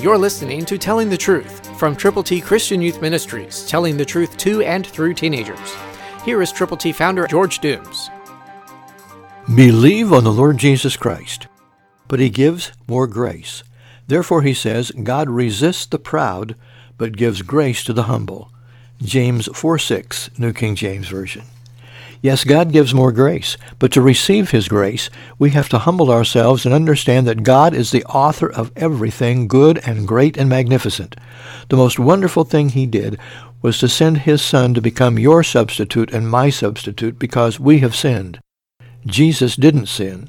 You're listening to Telling the Truth from Triple T Christian Youth Ministries, telling the truth to and through teenagers. Here is Triple T founder George Dooms. Believe on the Lord Jesus Christ, but he gives more grace. Therefore he says, God resists the proud, but gives grace to the humble. James 4 6, New King James Version. Yes, God gives more grace, but to receive His grace, we have to humble ourselves and understand that God is the author of everything good and great and magnificent. The most wonderful thing He did was to send His Son to become your substitute and my substitute because we have sinned. Jesus didn't sin,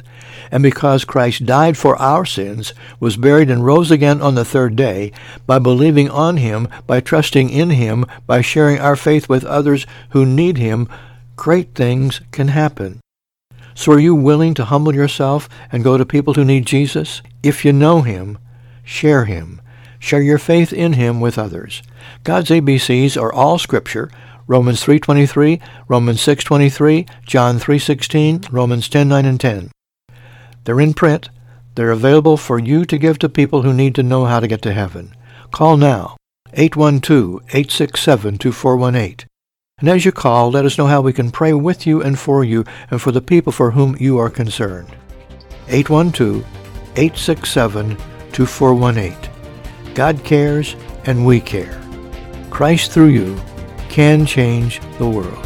and because Christ died for our sins, was buried and rose again on the third day, by believing on Him, by trusting in Him, by sharing our faith with others who need Him, great things can happen. So are you willing to humble yourself and go to people who need Jesus? If you know him, share him. Share your faith in him with others. God's ABCs are all scripture. Romans 3.23, Romans 6.23, John 3.16, Romans 10.9 and 10. They're in print. They're available for you to give to people who need to know how to get to heaven. Call now, 812-867-2418. And as you call, let us know how we can pray with you and for you and for the people for whom you are concerned. 812-867-2418. God cares and we care. Christ through you can change the world.